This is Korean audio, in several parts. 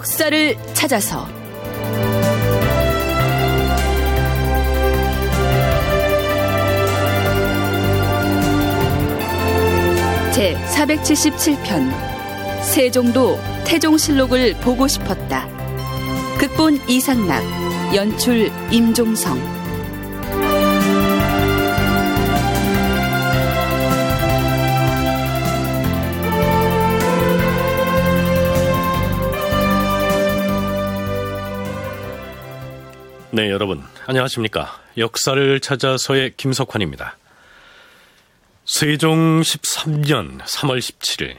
역사를 찾아서 제 477편 세종도 태종실록을 보고 싶었다. 극본 이상락, 연출 임종성. 네, 여러분. 안녕하십니까. 역사를 찾아서의 김석환입니다. 세종 13년 3월 17일,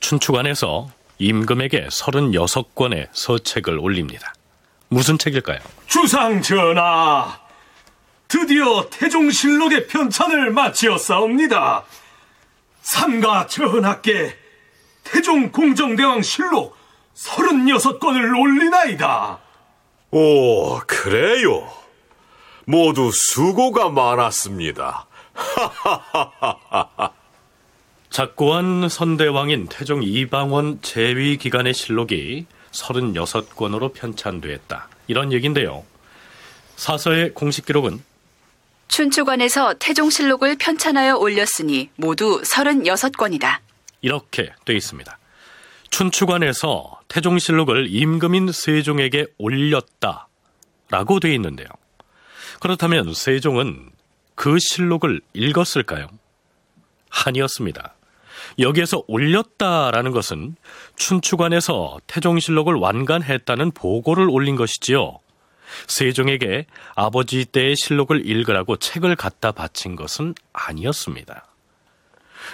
춘추관에서 임금에게 36권의 서책을 올립니다. 무슨 책일까요? 주상 전하, 드디어 태종실록의 편찬을 마치었사옵니다. 삼가 전하께 태종 공정대왕 실록 36권을 올리나이다. 오, 그래요. 모두 수고가 많았습니다. 작고한 선대왕인 태종 이방원 재위 기간의 실록이 36권으로 편찬됐다. 이런 얘기인데요. 사서의 공식 기록은 춘추관에서 태종실록을 편찬하여 올렸으니 모두 36권이다. 이렇게 돼 있습니다. 춘추관에서 태종실록을 임금인 세종에게 올렸다라고 돼 있는데요. 그렇다면 세종은 그 실록을 읽었을까요? 아니었습니다. 여기에서 올렸다라는 것은 춘추관에서 태종실록을 완간했다는 보고를 올린 것이지요. 세종에게 아버지 때의 실록을 읽으라고 책을 갖다 바친 것은 아니었습니다.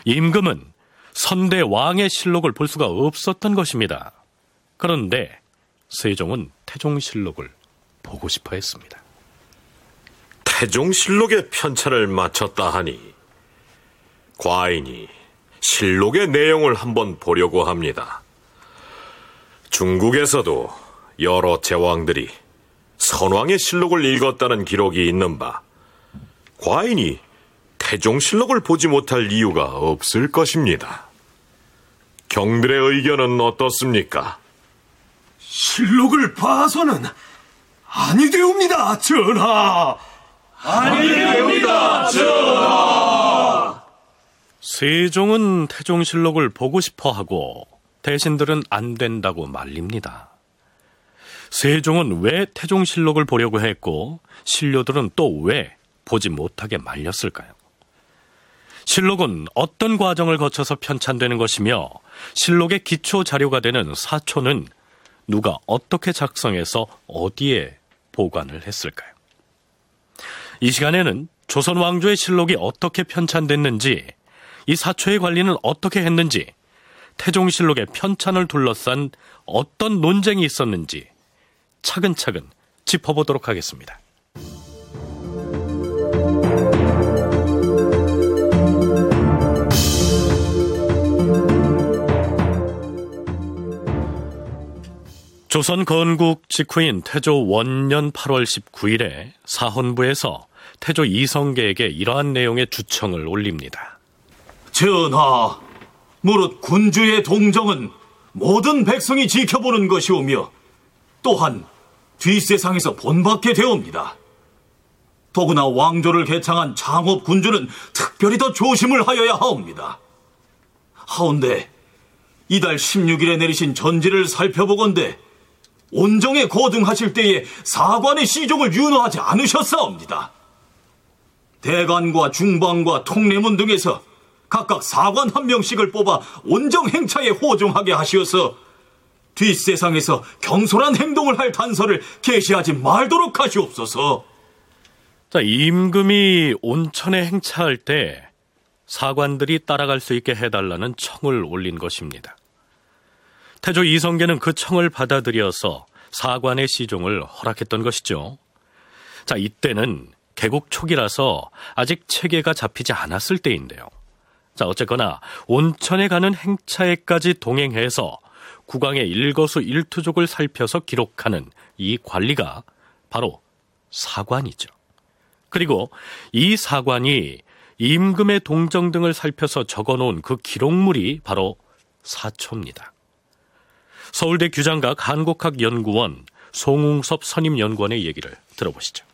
임금은 선대 왕의 실록을 볼 수가 없었던 것입니다. 그런데 세종은 태종실록을 보고 싶어 했습니다. 태종실록의 편찬을 마쳤다 하니 과인이 실록의 내용을 한번 보려고 합니다. 중국에서도 여러 제왕들이 선왕의 실록을 읽었다는 기록이 있는 바 과인이 태종실록을 보지 못할 이유가 없을 것입니다. 경들의 의견은 어떻습니까? 실록을 봐서는 아니 되옵니다, 전하. 아니 되옵니다, 전하. 세종은 태종실록을 보고 싶어 하고 대신들은 안 된다고 말립니다. 세종은 왜 태종실록을 보려고 했고 신료들은 또 왜 보지 못하게 말렸을까요? 실록은 어떤 과정을 거쳐서 편찬되는 것이며 실록의 기초 자료가 되는 사초는 누가 어떻게 작성해서 어디에 보관을 했을까요? 이 시간에는 조선 왕조의 실록이 어떻게 편찬됐는지, 이 사초의 관리는 어떻게 했는지, 태종실록의 편찬을 둘러싼 어떤 논쟁이 있었는지 차근차근 짚어보도록 하겠습니다. 조선 건국 직후인 태조 원년 8월 19일에 사헌부에서 태조 이성계에게 이러한 내용의 주청을 올립니다. 전하, 무릇 군주의 동정은 모든 백성이 지켜보는 것이오며 또한 뒷세상에서 본받게 되옵니다. 더구나 왕조를 개창한 장업 군주는 특별히 더 조심을 하여야 하옵니다. 하운데 이달 16일에 내리신 전지를 살펴보건대 온정에 거등하실 때에 사관의 시종을 윤호하지 않으셨사옵니다. 대관과 중방과 통례문 등에서 각각 사관 한 명씩을 뽑아 온정 행차에 호종하게 하시어서 뒷세상에서 경솔한 행동을 할 단서를 게시하지 말도록 하시옵소서. 자, 임금이 온천에 행차할 때 사관들이 따라갈 수 있게 해달라는 청을 올린 것입니다. 태조 이성계는 그 청을 받아들여서 사관의 시종을 허락했던 것이죠. 자, 이때는 개국 초기라서 아직 체계가 잡히지 않았을 때인데요. 자, 어쨌거나 온천에 가는 행차에까지 동행해서 국왕의 일거수 일투족을 살펴서 기록하는 이 관리가 바로 사관이죠. 그리고 이 사관이 임금의 동정 등을 살펴서 적어 놓은 그 기록물이 바로 사초입니다. 서울대 규장각 한국학연구원 송웅섭 선임연구원의 얘기를 들어보시죠.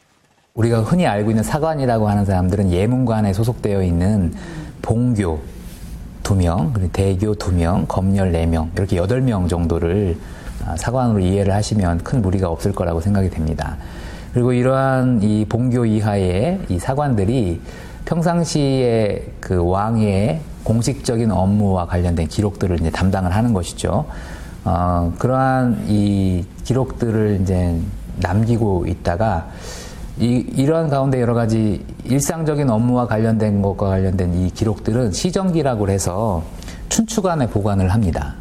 우리가 흔히 알고 있는 사관이라고 하는 사람들은 예문관에 소속되어 있는 봉교 두 명, 대교 두 명, 검열 네 명, 이렇게 여덟 명 정도를 아, 사관으로 이해를 하시면 큰 무리가 없을 거라고 생각이 됩니다. 그리고 이러한 이 봉교 이하의 이 사관들이 평상시에 그 왕의 공식적인 업무와 관련된 기록들을 이제 담당을 하는 것이죠. 어, 그러한 이 기록들을 이제 남기고 있다가 이, 이러한 가운데 여러 가지 일상적인 업무와 관련된 것과 관련된 이 기록들은 시정기라고 해서 춘추관에 보관을 합니다.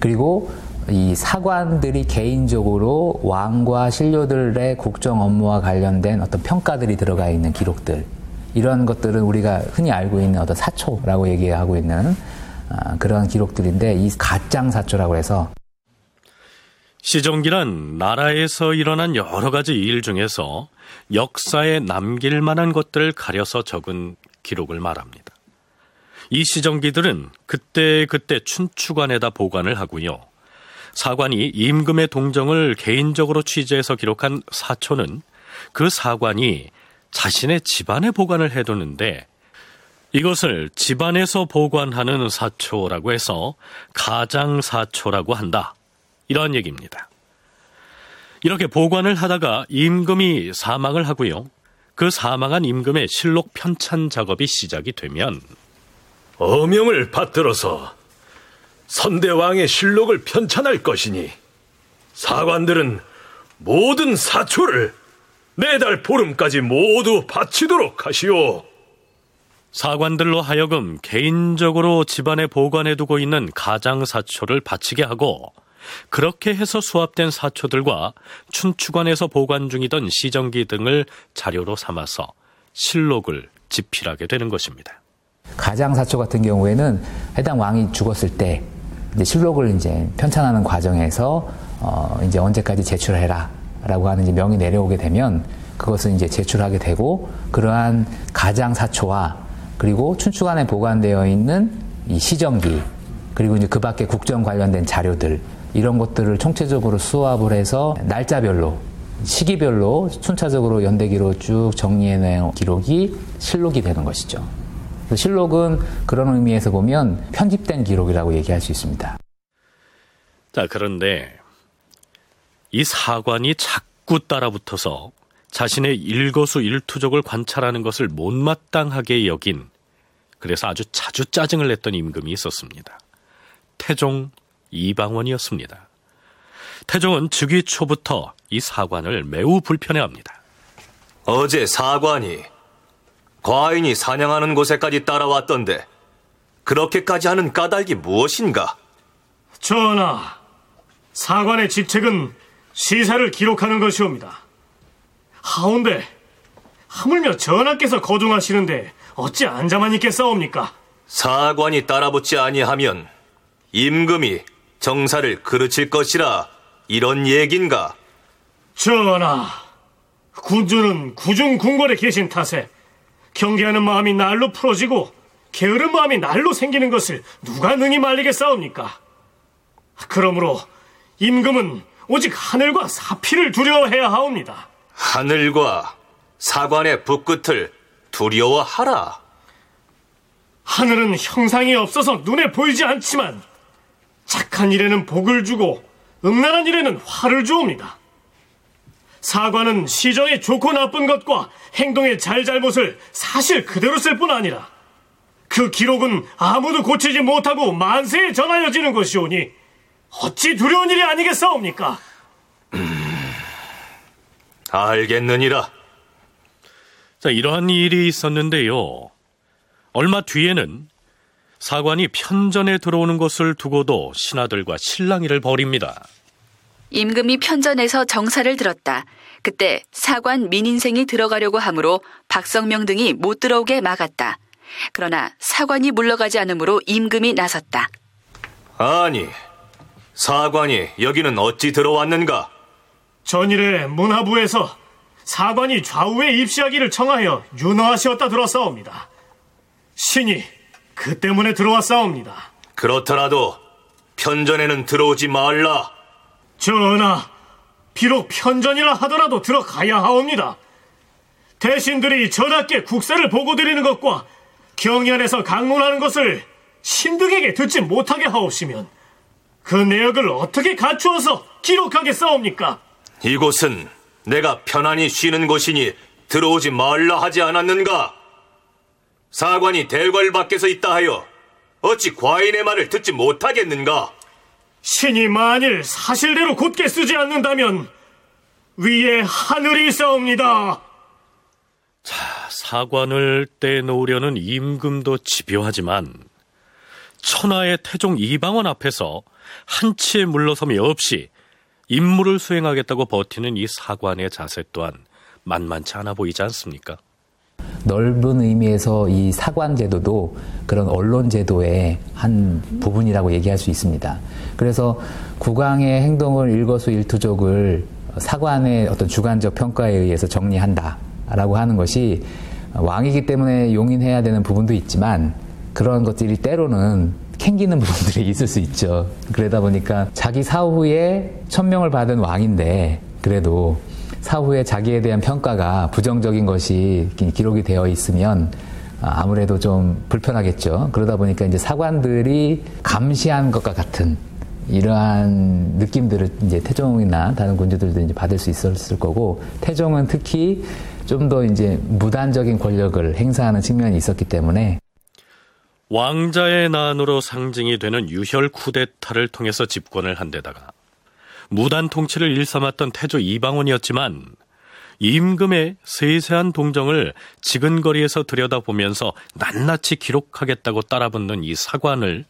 그리고 이 사관들이 개인적으로 왕과 신료들의 국정 업무와 관련된 어떤 평가들이 들어가 있는 기록들 이런 것들은 우리가 흔히 알고 있는 어떤 사초라고 얘기하고 있는 아, 그런 기록들인데 이 가짱 사초라고 해서 시정기란 나라에서 일어난 여러 가지 일 중에서 역사에 남길 만한 것들을 가려서 적은 기록을 말합니다. 이 시정기들은 그때 그때 그때 춘추관에다 보관을 하고요. 사관이 임금의 동정을 개인적으로 취재해서 기록한 사초는 그 사관이 자신의 집안에 보관을 해두는데 이것을 집안에서 보관하는 사초라고 해서 가장사초라고 한다. 이런 얘기입니다. 이렇게 보관을 하다가 임금이 사망을 하고요. 그 사망한 임금의 실록 편찬 작업이 시작이 되면 어명을 받들어서 선대왕의 실록을 편찬할 것이니 사관들은 모든 사초를 매달 보름까지 모두 바치도록 하시오. 사관들로 하여금 개인적으로 집안에 보관해두고 있는 가장사초를 바치게 하고 그렇게 해서 수합된 사초들과 춘추관에서 보관 중이던 시정기 등을 자료로 삼아서 실록을 집필하게 되는 것입니다. 가장사초 같은 경우에는 해당 왕이 죽었을 때 이제 실록을 이제 편찬하는 과정에서 어 이제 언제까지 제출해라라고 하는 이제 명이 내려오게 되면 그것을 이제 제출하게 되고 그러한 가장사초와 그리고 춘추관에 보관되어 있는 이 시정기 그리고 이제 그 밖에 국정 관련된 자료들 이런 것들을 총체적으로 수합을 해서 날짜별로 시기별로 순차적으로 연대기로 쭉 정리해낸 기록이 실록이 되는 것이죠. 실록은 그런 의미에서 보면 편집된 기록이라고 얘기할 수 있습니다. 자, 그런데 이 사관이 자꾸 따라붙어서 자신의 일거수 일투족을 관찰하는 것을 못마땅하게 여긴 그래서 아주 자주 짜증을 냈던 임금이 있었습니다. 태종 이방원이었습니다. 태종은 즉위 초부터 이 사관을 매우 불편해합니다. 어제 사관이 과인이 사냥하는 곳에까지 따라왔던데 그렇게까지 하는 까닭이 무엇인가? 전하, 사관의 직책은 시사를 기록하는 것이옵니다. 하운데 하물며 전하께서 거둥하시는데 어찌 앉아만 있겠사옵니까? 사관이 따라붙지 아니하면 임금이 정사를 그르칠 것이라 이런 얘긴가? 전하, 군주는 구중 궁궐에 계신 탓에 경계하는 마음이 날로 풀어지고 게으른 마음이 날로 생기는 것을 누가 능히 말리겠사옵니까? 그러므로 임금은 오직 하늘과 사피를 두려워해야 하옵니다. 하늘과 사관의 북끝을 두려워하라. 하늘은 형상이 없어서 눈에 보이지 않지만 착한 일에는 복을 주고 음란한 일에는 화를 주옵니다. 사과는 시정의 좋고 나쁜 것과 행동의 잘잘못을 사실 그대로 쓸 뿐 아니라 그 기록은 아무도 고치지 못하고 만세에 전하여지는 것이오니 어찌 두려운 일이 아니겠사옵니까? 음, 알겠느니라. 자, 이러한 일이 있었는데요. 얼마 뒤에는 사관이 편전에 들어오는 것을 두고도 신하들과 실랑이를 벌입니다. 임금이 편전에서 정사를 들었다. 그때 사관 민인생이 들어가려고 하므로 박성명 등이 못 들어오게 막았다. 그러나 사관이 물러가지 않으므로 임금이 나섰다. 아니, 사관이 여기는 어찌 들어왔는가? 전일에 문화부에서 사관이 좌우에 입시하기를 청하여 윤허하시었다 들었사옵니다. 신이 그 때문에 들어왔사옵니다. 그렇더라도 편전에는 들어오지 말라. 전하, 비록 편전이라 하더라도 들어가야 하옵니다. 대신들이 전하께 국세를 보고드리는 것과 경연에서 강론하는 것을 신득에게 듣지 못하게 하옵시면 그 내역을 어떻게 갖추어서 기록하겠사옵니까? 이곳은 내가 편안히 쉬는 곳이니 들어오지 말라 하지 않았는가? 사관이 대궐 밖에서 있다 하여 어찌 과인의 말을 듣지 못하겠는가? 신이 만일 사실대로 곧게 쓰지 않는다면 위에 하늘이 있사옵니다. 사관을 떼놓으려는 임금도 집요하지만 천하의 태종 이방원 앞에서 한치의 물러섬이 없이 임무를 수행하겠다고 버티는 이 사관의 자세 또한 만만치 않아 보이지 않습니까? 넓은 의미에서 이 사관 제도도 그런 언론 제도의 한 부분이라고 얘기할 수 있습니다. 그래서 국왕의 행동을 일거수 일투족을 사관의 어떤 주관적 평가에 의해서 정리한다라고 하는 것이 왕이기 때문에 용인해야 되는 부분도 있지만 그런 것들이 때로는 캥기는 부분들이 있을 수 있죠. 그러다 보니까 자기 사후에 천명을 받은 왕인데 그래도 사후에 자기에 대한 평가가 부정적인 것이 기록이 되어 있으면 아무래도 좀 불편하겠죠. 그러다 보니까 이제 사관들이 감시한 것과 같은 이러한 느낌들을 이제 태종이나 다른 군주들도 이제 받을 수 있었을 거고 태종은 특히 좀 더 이제 무단적인 권력을 행사하는 측면이 있었기 때문에 왕자의 난으로 상징이 되는 유혈 쿠데타를 통해서 집권을 한 데다가 무단 통치를 일삼았던 태조 이방원이었지만 임금의 세세한 동정을 지근거리에서 들여다보면서 낱낱이 기록하겠다고 따라붙는 이 사관을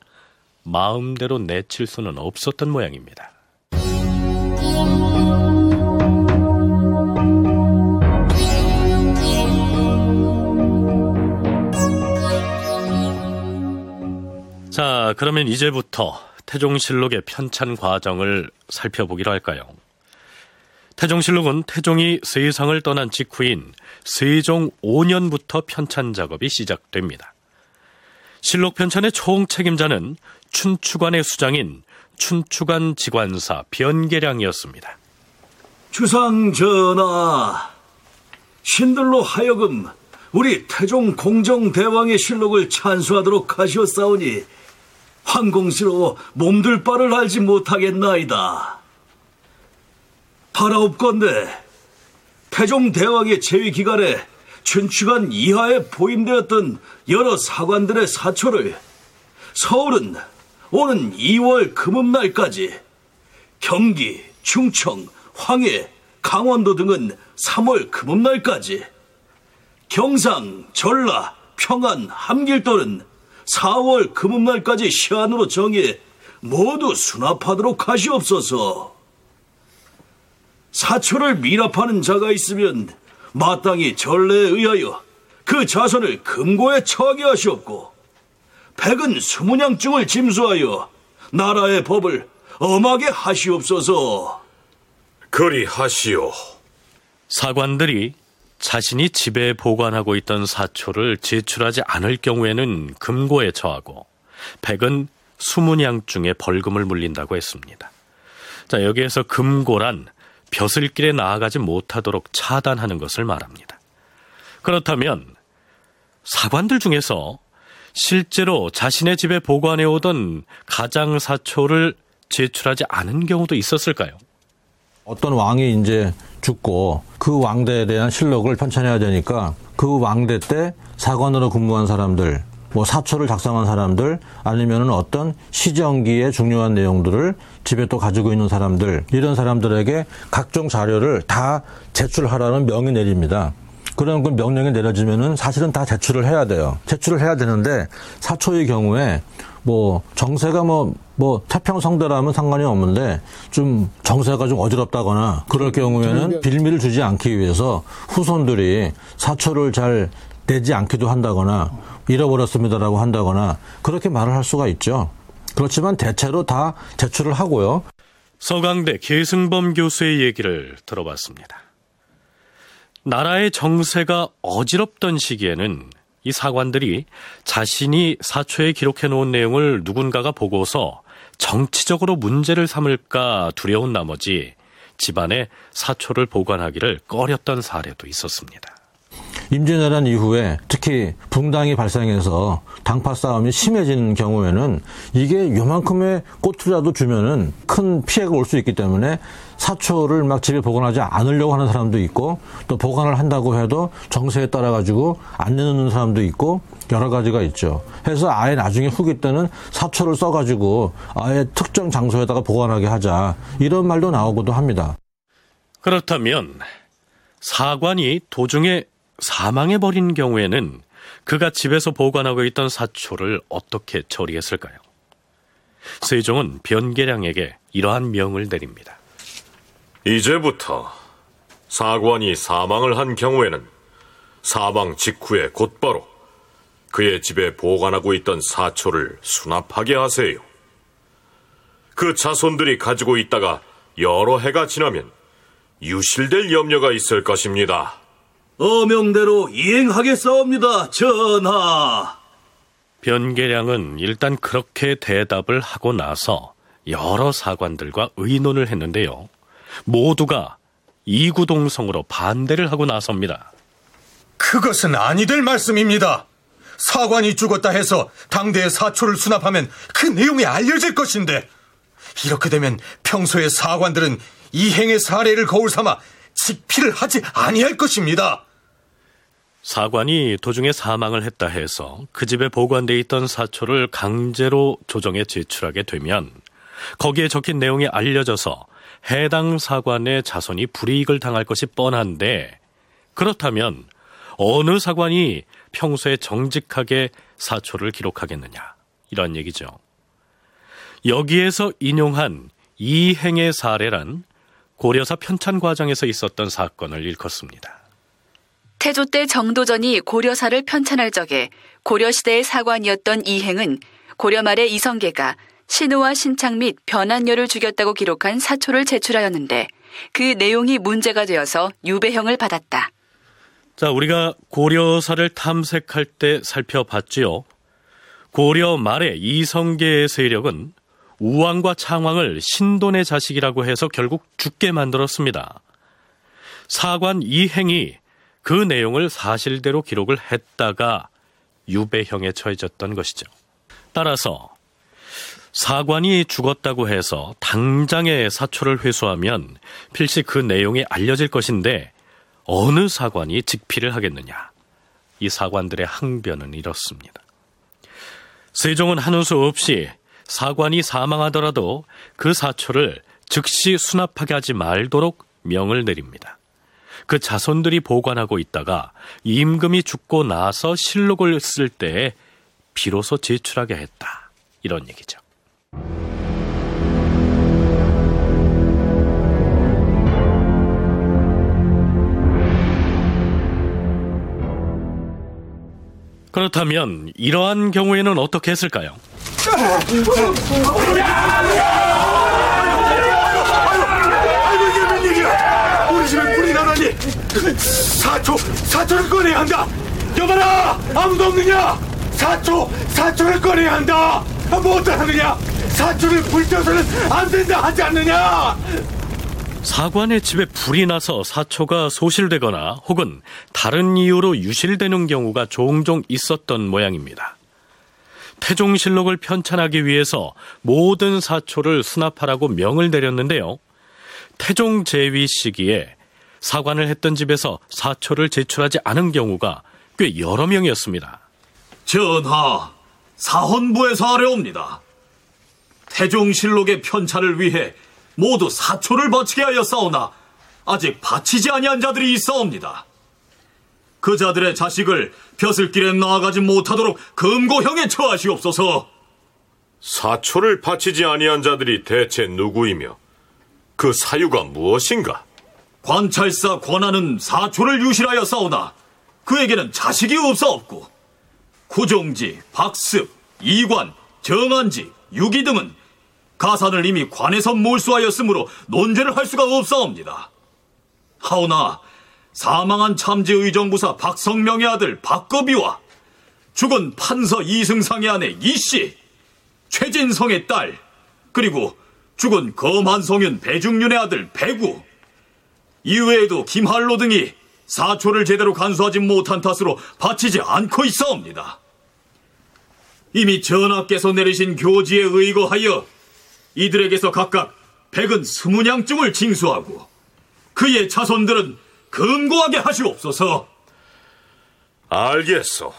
마음대로 내칠 수는 없었던 모양입니다. 자, 그러면 이제부터 태종실록의 편찬 과정을 살펴보기로 할까요? 태종실록은 태종이 세상을 떠난 직후인 세종 5년부터 편찬 작업이 시작됩니다. 실록 편찬의 총 책임자는 춘추관의 수장인 춘추관 지관사 변계량이었습니다. 주상 전하, 신들로 하여금 우리 태종 공정대왕의 실록을 찬수하도록 하시었사오니 황공스러워 몸둘 바를 알지 못하겠나이다. 바라옵건대 태종 대왕의 재위 기간에 춘추관 이하에 보임되었던 여러 사관들의 사초를 서울은 오는 2월 금음날까지 경기, 충청, 황해, 강원도 등은 3월 금음날까지 경상, 전라, 평안, 함길도는 4월 금음날까지 시한으로 정해 모두 수납하도록 하시옵소서. 사초를 미납하는 자가 있으면 마땅히 전례에 의하여 그 자손을 금고에 처하게 하시옵고 백은 수문양증을 짐수하여 나라의 법을 엄하게 하시옵소서. 그리 하시오. 사관들이 자신이 집에 보관하고 있던 사초를 제출하지 않을 경우에는 금고에 처하고 백은 수문양 중에 벌금을 물린다고 했습니다. 자, 여기에서 금고란 벼슬길에 나아가지 못하도록 차단하는 것을 말합니다. 그렇다면 사관들 중에서 실제로 자신의 집에 보관해 오던 가장 사초를 제출하지 않은 경우도 있었을까요? 어떤 왕이 이제 죽고 그 왕대에 대한 실록을 편찬해야 되니까 그 왕대 때 사관으로 근무한 사람들, 뭐 사초를 작성한 사람들, 아니면은 어떤 시정기의 중요한 내용들을 집에 또 가지고 있는 사람들, 이런 사람들에게 각종 자료를 다 제출하라는 명이 내립니다. 그런 그 명령이 내려지면은 사실은 다 제출을 해야 돼요. 제출을 해야 되는데 사초의 경우에 뭐 정세가 뭐뭐 태평성대라면 상관이 없는데 좀 정세가 좀 어지럽다거나 그럴 경우에는 빌미를 주지 않기 위해서 후손들이 사초를 잘 내지 않기도 한다거나 잃어버렸습니다라고 한다거나 그렇게 말을 할 수가 있죠. 그렇지만 대체로 다 제출을 하고요. 서강대 계승범 교수의 얘기를 들어봤습니다. 나라의 정세가 어지럽던 시기에는 이 사관들이 자신이 사초에 기록해 놓은 내용을 누군가가 보고서 정치적으로 문제를 삼을까 두려운 나머지 집안에 사초를 보관하기를 꺼렸던 사례도 있었습니다. 임진왜란 이후에 특히 붕당이 발생해서 당파 싸움이 심해지는 경우에는 이게 요만큼의 꽃이라도 주면은 큰 피해가 올 수 있기 때문에 사초를 막 집에 보관하지 않으려고 하는 사람도 있고 또 보관을 한다고 해도 정세에 따라 가지고 안 내놓는 사람도 있고 여러 가지가 있죠. 해서 아예 나중에 후기 때는 사초를 써가지고 아예 특정 장소에다가 보관하게 하자 이런 말도 나오기도 합니다. 그렇다면 사관이 도중에 사망해 버린 경우에는 그가 집에서 보관하고 있던 사초를 어떻게 처리했을까요? 세종은 변계량에게 이러한 명을 내립니다. 이제부터 사관이 사망을 한 경우에는 사망 직후에 곧바로 그의 집에 보관하고 있던 사초를 수납하게 하세요. 그 자손들이 가지고 있다가 여러 해가 지나면 유실될 염려가 있을 것입니다. 어명대로 이행하겠사옵니다, 전하. 변계량은 일단 그렇게 대답을 하고 나서 여러 사관들과 의논을 했는데요. 모두가 이구동성으로 반대를 하고 나섭니다. 그것은 아니 될 말씀입니다. 사관이 죽었다 해서 당대의 사초를 수납하면 그 내용이 알려질 것인데 이렇게 되면 평소에 사관들은 이행의 사례를 거울 삼아 직피를 하지 아니할 것입니다. 사관이 도중에 사망을 했다 해서 그 집에 보관돼 있던 사초를 강제로 조정에 제출하게 되면 거기에 적힌 내용이 알려져서 해당 사관의 자손이 불이익을 당할 것이 뻔한데 그렇다면 어느 사관이 평소에 정직하게 사초를 기록하겠느냐 이런 얘기죠. 여기에서 인용한 이행의 사례란 고려사 편찬 과정에서 있었던 사건을 일컫습니다. 태조 때 정도전이 고려사를 편찬할 적에 고려시대의 사관이었던 이행은 고려 말의 이성계가 신우와 신창 및 변한녀를 죽였다고 기록한 사초를 제출하였는데 그 내용이 문제가 되어서 유배형을 받았다. 자, 우리가 고려사를 탐색할 때 살펴봤지요. 고려 말의 이성계의 세력은 우왕과 창왕을 신돈의 자식이라고 해서 결국 죽게 만들었습니다. 사관 이행이 그 내용을 사실대로 기록을 했다가 유배형에 처해졌던 것이죠. 따라서 사관이 죽었다고 해서 당장에 사초를 회수하면 필시 그 내용이 알려질 것인데 어느 사관이 직피를 하겠느냐. 이 사관들의 항변은 이렇습니다. 세종은 하는 수 없이 사관이 사망하더라도 그 사초를 즉시 수납하게 하지 말도록 명을 내립니다. 그 자손들이 보관하고 있다가 임금이 죽고 나서 실록을 쓸때 비로소 제출하게 했다. 이런 얘기죠. 그렇다면 이러한 경우에는 어떻게 했을까요? 사초 사초를 꺼내야 한다. 여봐라 아무도 없느냐? 사초 사초를 꺼내야 한다. 뭐 어떡하느냐? 사초를 불태워서는 안 된다 하지 않느냐? 사관의 집에 불이 나서 사초가 소실되거나 혹은 다른 이유로 유실되는 경우가 종종 있었던 모양입니다. 태종실록을 편찬하기 위해서 모든 사초를 수납하라고 명을 내렸는데요. 태종 제위 시기에 사관을 했던 집에서 사초를 제출하지 않은 경우가 꽤 여러 명이었습니다. 전하, 사헌부에서 아뢰옵니다. 태종실록의 편찬을 위해 모두 사초를 바치게 하였사오나 아직 바치지 아니한 자들이 있사옵니다. 그 자들의 자식을 벼슬길에 나아가지 못하도록 금고형에 처하시옵소서. 사초를 바치지 아니한 자들이 대체 누구이며 그 사유가 무엇인가? 관찰사 권한은 사초를 유실하여 싸우나 그에게는 자식이 없사없고 구종지, 박습, 이관, 정한지, 유기 등은 가산을 이미 관에서 몰수하였으므로 논제를 할 수가 없사옵니다. 하오나 사망한 참지의정부사 박성명의 아들 박거비와 죽은 판서 이승상의 아내 이씨, 최진성의 딸, 그리고 죽은 검한성윤 배중윤의 아들 배구 이외에도 김한로 등이 사초를 제대로 간수하지 못한 탓으로 바치지 않고 있사옵니다. 이미 전하께서 내리신 교지에 의거하여 이들에게서 각각 백은 스무냥증을 징수하고 그의 자손들은 금고하게 하시옵소서. 알겠소.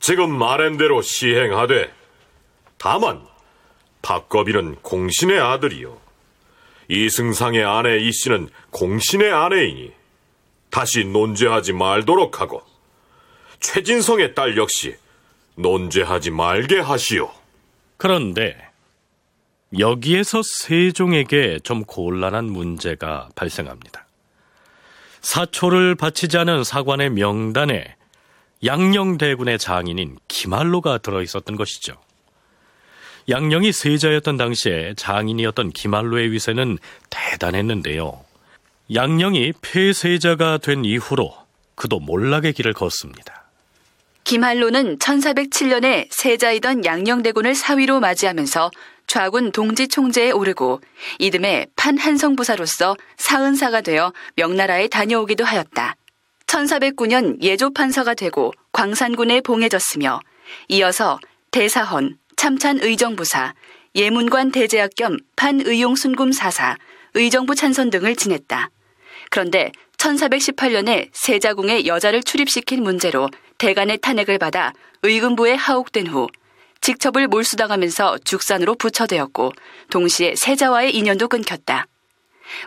지금 말한 대로 시행하되 다만 박거비는 공신의 아들이요. 이승상의 아내 이씨는 공신의 아내이니 다시 논죄하지 말도록 하고 최진성의 딸 역시 논죄하지 말게 하시오. 그런데 여기에서 세종에게 좀 곤란한 문제가 발생합니다. 사초를 바치지 않은 사관의 명단에 양녕대군의 장인인 김한로가 들어있었던 것이죠. 양녕이 세자였던 당시에 장인이었던 김한로의 위세는 대단했는데요. 양녕이 폐세자가 된 이후로 그도 몰락의 길을 걷습니다. 김한로는 1407년에 세자이던 양녕대군을 사위로 맞이하면서 좌군 동지 총재에 오르고 이듬해 판한성 부사로서 사은사가 되어 명나라에 다녀오기도 하였다. 1409년 예조판서가 되고 광산군에 봉해졌으며 이어서 대사헌, 참찬의정부사, 예문관 대제학 겸 판의용순금 사사, 의정부 찬선 등을 지냈다. 그런데 1418년에 세자궁에 여자를 출입시킨 문제로 대간의 탄핵을 받아 의금부에 하옥된 후 직첩을 몰수당하면서 죽산으로 부처되었고 동시에 세자와의 인연도 끊겼다.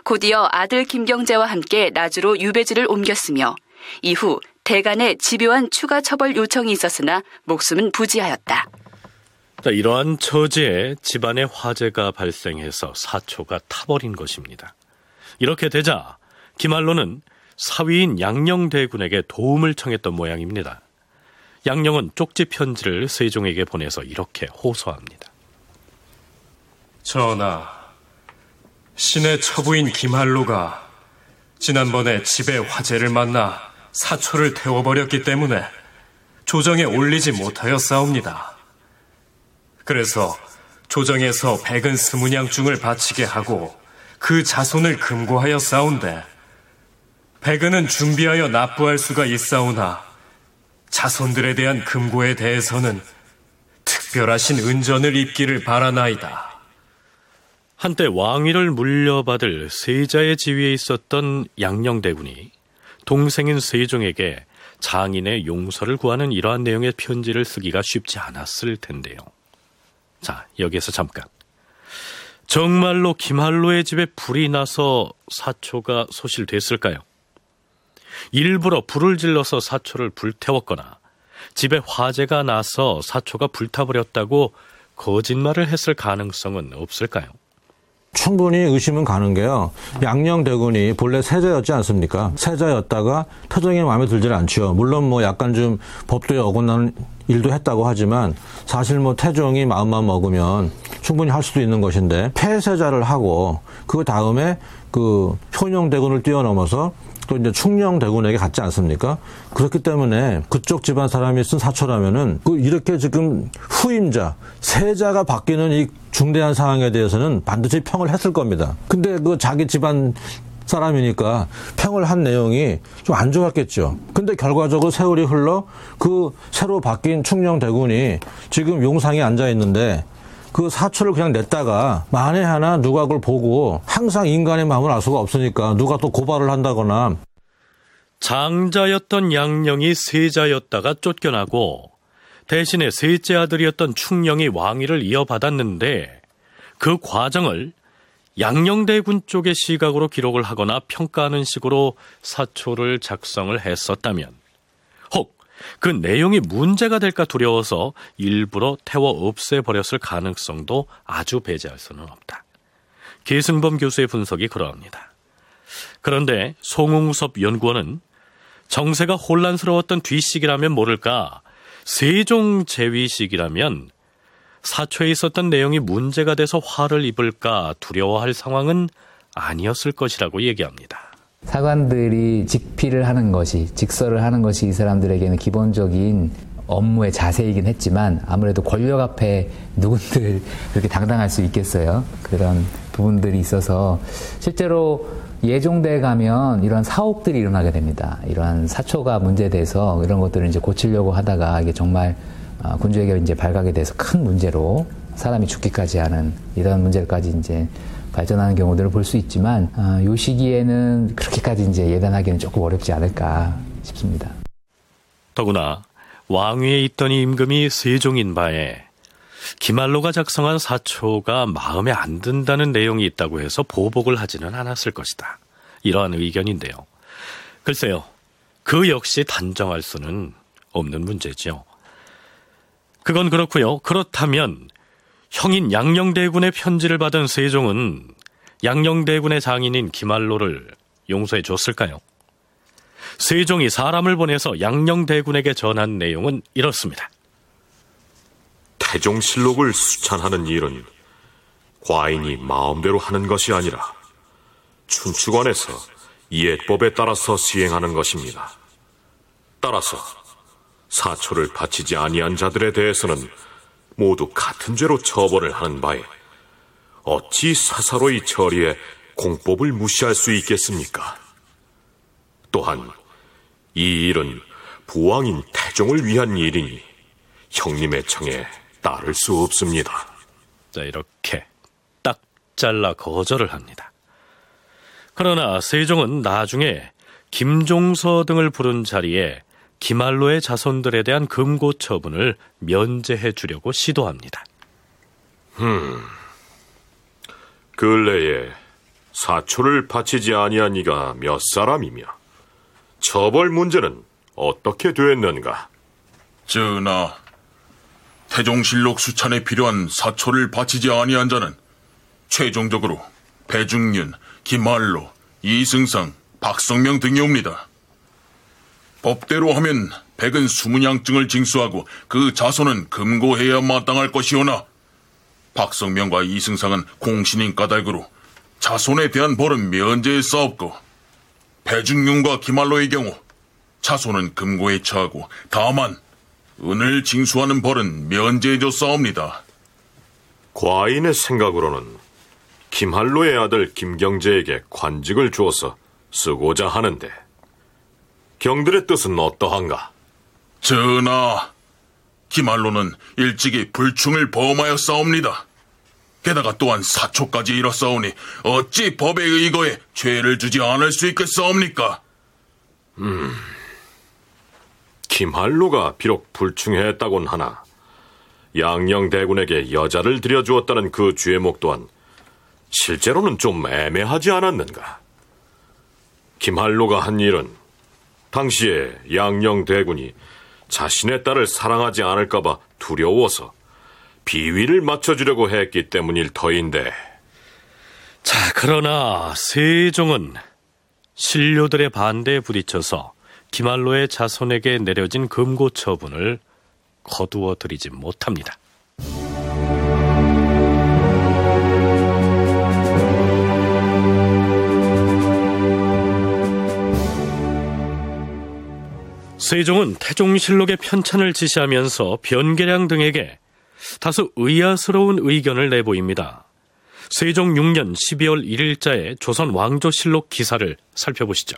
곧이어 아들 김경재와 함께 나주로 유배지를 옮겼으며 이후 대간에 집요한 추가 처벌 요청이 있었으나 목숨은 부지하였다. 이러한 처지에 집안에 화재가 발생해서 사초가 타버린 것입니다. 이렇게 되자 김한로는 사위인 양녕대군에게 도움을 청했던 모양입니다. 양녕은 쪽지 편지를 세종에게 보내서 이렇게 호소합니다. 전하, 신의 처부인 김한로가 지난번에 집에 화재를 만나 사초를 태워버렸기 때문에 조정에 올리지 못하였사옵니다. 그래서 조정에서 백은 스무냥중을 바치게 하고 그 자손을 금고하여 싸운데 백은은 준비하여 납부할 수가 있사오나 자손들에 대한 금고에 대해서는 특별하신 은전을 입기를 바라나이다. 한때 왕위를 물려받을 세자의 지위에 있었던 양녕대군이 동생인 세종에게 장인의 용서를 구하는 이러한 내용의 편지를 쓰기가 쉽지 않았을 텐데요. 자, 여기에서 잠깐. 정말로 김한로의 집에 불이 나서 사초가 소실됐을까요? 일부러 불을 질러서 사초를 불태웠거나 집에 화재가 나서 사초가 불타버렸다고 거짓말을 했을 가능성은 없을까요? 충분히 의심은 가는 게요. 양녕 대군이 본래 세자였지 않습니까? 세자였다가 태종이 마음에 들질 않죠. 물론 뭐 약간 좀 법도에 어긋나는 일도 했다고 하지만 사실 뭐 태종이 마음만 먹으면 충분히 할 수도 있는 것인데 폐세자를 하고 그 다음에 그 효녕대군을 뛰어넘어서 또 이제 충녕대군에게 갔지 않습니까? 그렇기 때문에 그쪽 집안 사람이 쓴 사초라면은 그 이렇게 지금 후임자, 세자가 바뀌는 이 중대한 상황에 대해서는 반드시 평을 했을 겁니다. 근데 그 자기 집안 사람이니까 평을 한 내용이 좀 안 좋았겠죠. 근데 결과적으로 세월이 흘러 그 새로 바뀐 충녕대군이 지금 용상에 앉아 있는데 그 사초를 그냥 냈다가 만에 하나 누가 그걸 보고 항상 인간의 마음을 알 수가 없으니까 누가 또 고발을 한다거나. 장자였던 양령이 세자였다가 쫓겨나고 대신에 셋째 아들이었던 충령이 왕위를 이어받았는데 그 과정을 양령대군 쪽의 시각으로 기록을 하거나 평가하는 식으로 사초를 작성을 했었다면. 혹 그 내용이 문제가 될까 두려워서 일부러 태워 없애버렸을 가능성도 아주 배제할 수는 없다. 계승범 교수의 분석이 그러합니다. 그런데 송웅섭 연구원은 정세가 혼란스러웠던 뒤시기라면 모를까 세종 재위 시기라면 사초에 있었던 내용이 문제가 돼서 화를 입을까 두려워할 상황은 아니었을 것이라고 얘기합니다. 사관들이 직필을 하는 것이, 직서를 하는 것이 이 사람들에게는 기본적인 업무의 자세이긴 했지만 아무래도 권력 앞에 누군들 그렇게 당당할 수 있겠어요. 그런 부분들이 있어서 실제로 예종대에 가면 이런 사옥들이 일어나게 됩니다. 이러한 사초가 문제돼서 이런 것들을 이제 고치려고 하다가 이게 정말 어, 군주에게 이제 발각이 돼서 큰 문제로 사람이 죽기까지 하는 이런 문제까지 이제 발전하는 경우들을 볼 수 있지만 어, 이 시기에는 그렇게까지 이제 예단하기는 조금 어렵지 않을까 싶습니다. 더구나 왕위에 있던 임금이 세종인 바에 기말로가 작성한 사초가 마음에 안 든다는 내용이 있다고 해서 보복을 하지는 않았을 것이다. 이러한 의견인데요. 글쎄요. 그 역시 단정할 수는 없는 문제지요. 그건 그렇고요. 그렇다면 형인 양녕대군의 편지를 받은 세종은 양녕대군의 장인인 기말로를 용서해 줬을까요? 세종이 사람을 보내서 양녕대군에게 전한 내용은 이렇습니다. 태종실록을 수찬하는 일은 과인이 마음대로 하는 것이 아니라 춘추관에서 예법에 따라서 시행하는 것입니다. 따라서 사초를 바치지 아니한 자들에 대해서는 모두 같은 죄로 처벌을 하는 바에 어찌 사사로이 처리해 공법을 무시할 수 있겠습니까? 또한 이 일은 부왕인 태종을 위한 일이니 형님의 청에 따를 수 없습니다. 자, 이렇게 딱 잘라 거절을 합니다. 그러나 세종은 나중에 김종서 등을 부른 자리에 기말로의 자손들에 대한 금고 처분을 면제해 주려고 시도합니다. 음, 근래에 사초를 바치지 아니한 이가 몇 사람이며 처벌 문제는 어떻게 되었는가? 전하, 태종실록 수찬에 필요한 사초를 바치지 아니한 자는 최종적으로 배중윤, 김말로, 이승상, 박성명 등이옵니다. 법대로 하면 백은 수문양증을 징수하고 그 자손은 금고해야 마땅할 것이오나 박성명과 이승상은 공신인 까닭으로 자손에 대한 벌은 면제에 싸웠고 배중윤과 김말로의 경우 자손은 금고에 처하고 다만 은을 징수하는 벌은 면제해줘 싸웁니다. 과인의 생각으로는 김한로의 아들 김경재에게 관직을 주어서 쓰고자 하는데 경들의 뜻은 어떠한가? 전하, 김한로는 일찍이 불충을 범하여 싸웁니다. 게다가 또한 사초까지 일어싸우니 어찌 법에 의거해 죄를 주지 않을 수 있겠사옵니까? 음, 김한로가 비록 불충했다곤 하나 양녕대군에게 여자를 들여주었다는 그 죄목 또한 실제로는 좀 애매하지 않았는가? 김한로가 한 일은 당시에 양녕 대군이 자신의 딸을 사랑하지 않을까봐 두려워서 비위를 맞춰주려고 했기 때문일 터인데. 자, 그러나 세종은 신료들의 반대에 부딪혀서 기말로의 자손에게 내려진 금고 처분을 거두어 드리지 못합니다. 세종은 태종실록의 편찬을 지시하면서 변계량 등에게 다소 의아스러운 의견을 내보입니다. 세종 6년 12월 1일자의 조선 왕조실록 기사를 살펴보시죠.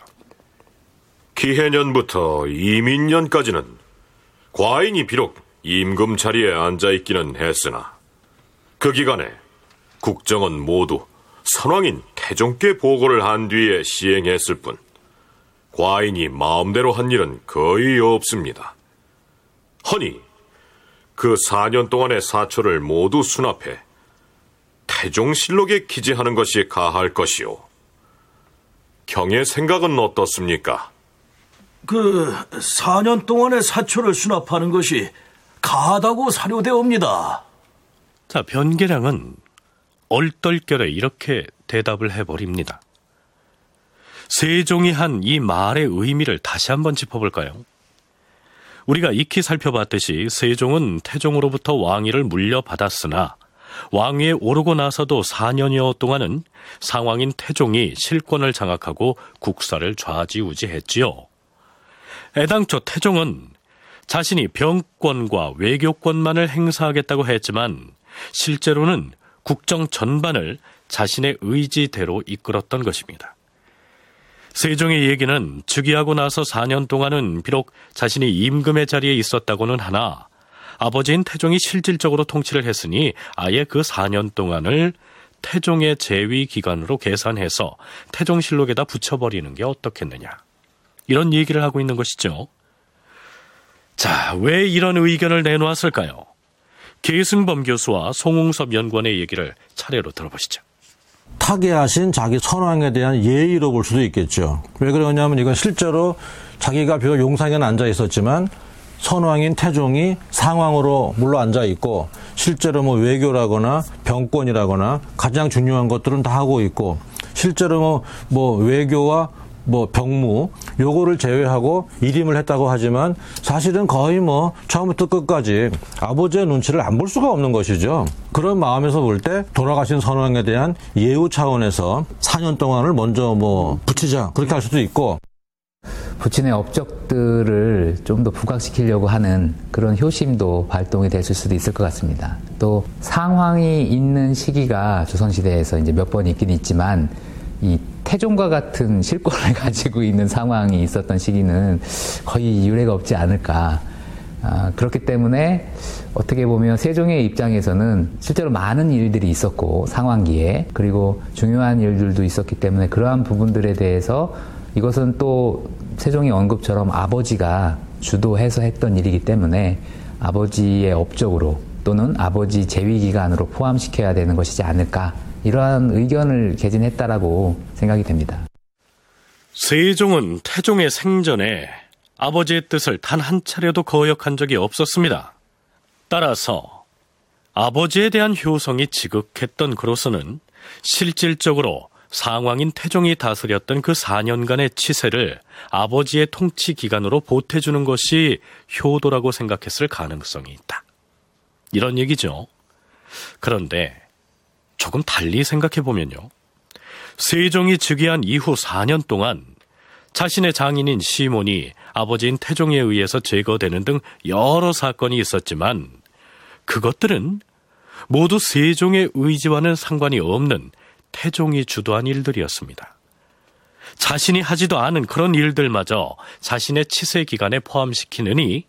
기해년부터 이민년까지는 과인이 비록 임금 자리에 앉아 있기는 했으나 그 기간에 국정은 모두 선왕인 태종께 보고를 한 뒤에 시행했을 뿐 과인이 마음대로 한 일은 거의 없습니다. 허니 그 4년 동안의 사초를 모두 수납해 태종실록에 기재하는 것이 가할 것이오. 경의 생각은 어떻습니까? 그 4년 동안의 사초를 수납하는 것이 가하다고 사료되옵니다. 자, 변계량은 얼떨결에 이렇게 대답을 해버립니다. 세종이 한 이 말의 의미를 다시 한번 짚어볼까요? 우리가 익히 살펴봤듯이 세종은 태종으로부터 왕위를 물려받았으나 왕위에 오르고 나서도 4년여 동안은 상왕인 태종이 실권을 장악하고 국사를 좌지우지했지요. 애당초 태종은 자신이 병권과 외교권만을 행사하겠다고 했지만 실제로는 국정 전반을 자신의 의지대로 이끌었던 것입니다. 세종의 얘기는 즉위하고 나서 4년 동안은 비록 자신이 임금의 자리에 있었다고는 하나 아버지인 태종이 실질적으로 통치를 했으니 아예 그 4년 동안을 태종의 재위 기간으로 계산해서 태종실록에다 붙여버리는 게 어떻겠느냐. 이런 얘기를 하고 있는 것이죠. 자, 왜 이런 의견을 내놓았을까요? 계승범 교수와 송웅섭 연구원의 얘기를 차례로 들어보시죠. 타계하신 자기 선왕에 대한 예의로 볼 수도 있겠죠. 왜 그러냐면 이건 실제로 자기가 비록 용상에는 앉아 있었지만 선왕인 태종이 상왕으로 물러 앉아 있고 실제로 뭐 외교라거나 병권이라거나 가장 중요한 것들은 다 하고 있고 실제로 뭐, 뭐 외교와 뭐 병무 요거를 제외하고 일임을 했다고 하지만 사실은 거의 뭐 처음부터 끝까지 아버지의 눈치를 안 볼 수가 없는 것이죠. 그런 마음에서 볼 때 돌아가신 선왕에 대한 예우 차원에서 4년 동안을 먼저 뭐 붙이자 그렇게 할 수도 있고 부친의 업적들을 좀 더 부각시키려고 하는 그런 효심도 발동이 됐을 수도 있을 것 같습니다. 또 상황이 있는 시기가 조선시대에서 이제 몇 번 있긴 있지만 이 태종과 같은 실권을 가지고 있는 상황이 있었던 시기는 거의 유례가 없지 않을까. 아, 그렇기 때문에 어떻게 보면 세종의 입장에서는 실제로 많은 일들이 있었고 상황기에 그리고 중요한 일들도 있었기 때문에 그러한 부분들에 대해서 이것은 또 세종의 언급처럼 아버지가 주도해서 했던 일이기 때문에 아버지의 업적으로 또는 아버지 재위 기간으로 포함시켜야 되는 것이지 않을까 이러한 의견을 개진했다라고 생각이 됩니다. 세종은 태종의 생전에 아버지의 뜻을 단 한 차례도 거역한 적이 없었습니다. 따라서 아버지에 대한 효성이 지극했던 그로서는 실질적으로 상왕인 태종이 다스렸던 그 4년간의 치세를 아버지의 통치 기간으로 보태주는 것이 효도라고 생각했을 가능성이 있다. 이런 얘기죠. 그런데 조금 달리 생각해 보면요. 세종이 즉위한 이후 4년 동안 자신의 장인인 시몬이 아버지인 태종에 의해서 제거되는 등 여러 사건이 있었지만 그것들은 모두 세종의 의지와는 상관이 없는 태종이 주도한 일들이었습니다. 자신이 하지도 않은 그런 일들마저 자신의 치세 기간에 포함시키느니